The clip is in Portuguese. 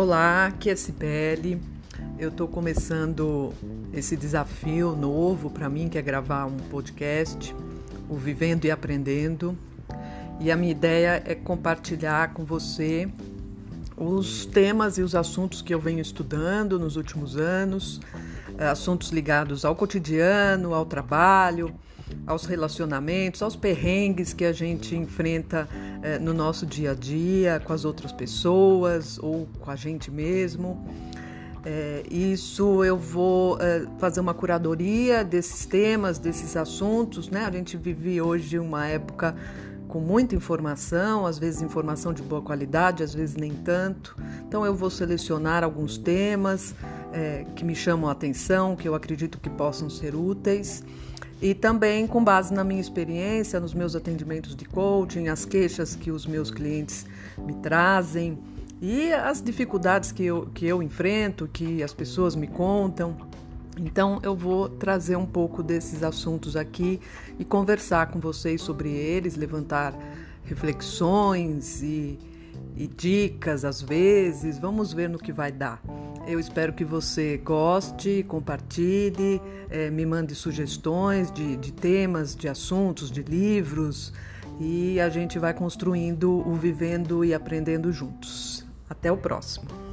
Olá, aqui é Cibele. Eu estou começando esse desafio novo para mim, que é gravar um podcast, o Vivendo e Aprendendo. E a minha ideia é compartilhar com você os temas e os assuntos que eu venho estudando nos últimos anos, assuntos ligados ao cotidiano, ao trabalho, aos relacionamentos, aos perrengues que a gente enfrenta eh, no nosso dia a dia com as outras pessoas ou com a gente mesmo. É, isso eu vou é, fazer uma curadoria desses temas, desses assuntos. Né? A gente vive hoje uma época com muita informação, às vezes informação de boa qualidade, às vezes nem tanto. Então eu vou selecionar alguns temas é, que me chamam a atenção, que eu acredito que possam ser úteis. E também com base na minha experiência, nos meus atendimentos de coaching, as queixas que os meus clientes me trazem e as dificuldades que eu, que eu enfrento, que as pessoas me contam. Então eu vou trazer um pouco desses assuntos aqui e conversar com vocês sobre eles, levantar reflexões e, e dicas às vezes. Vamos ver no que vai dar. Eu espero que você goste, compartilhe, é, me mande sugestões de, de temas, de assuntos, de livros e a gente vai construindo o vivendo e aprendendo juntos. Até o próximo.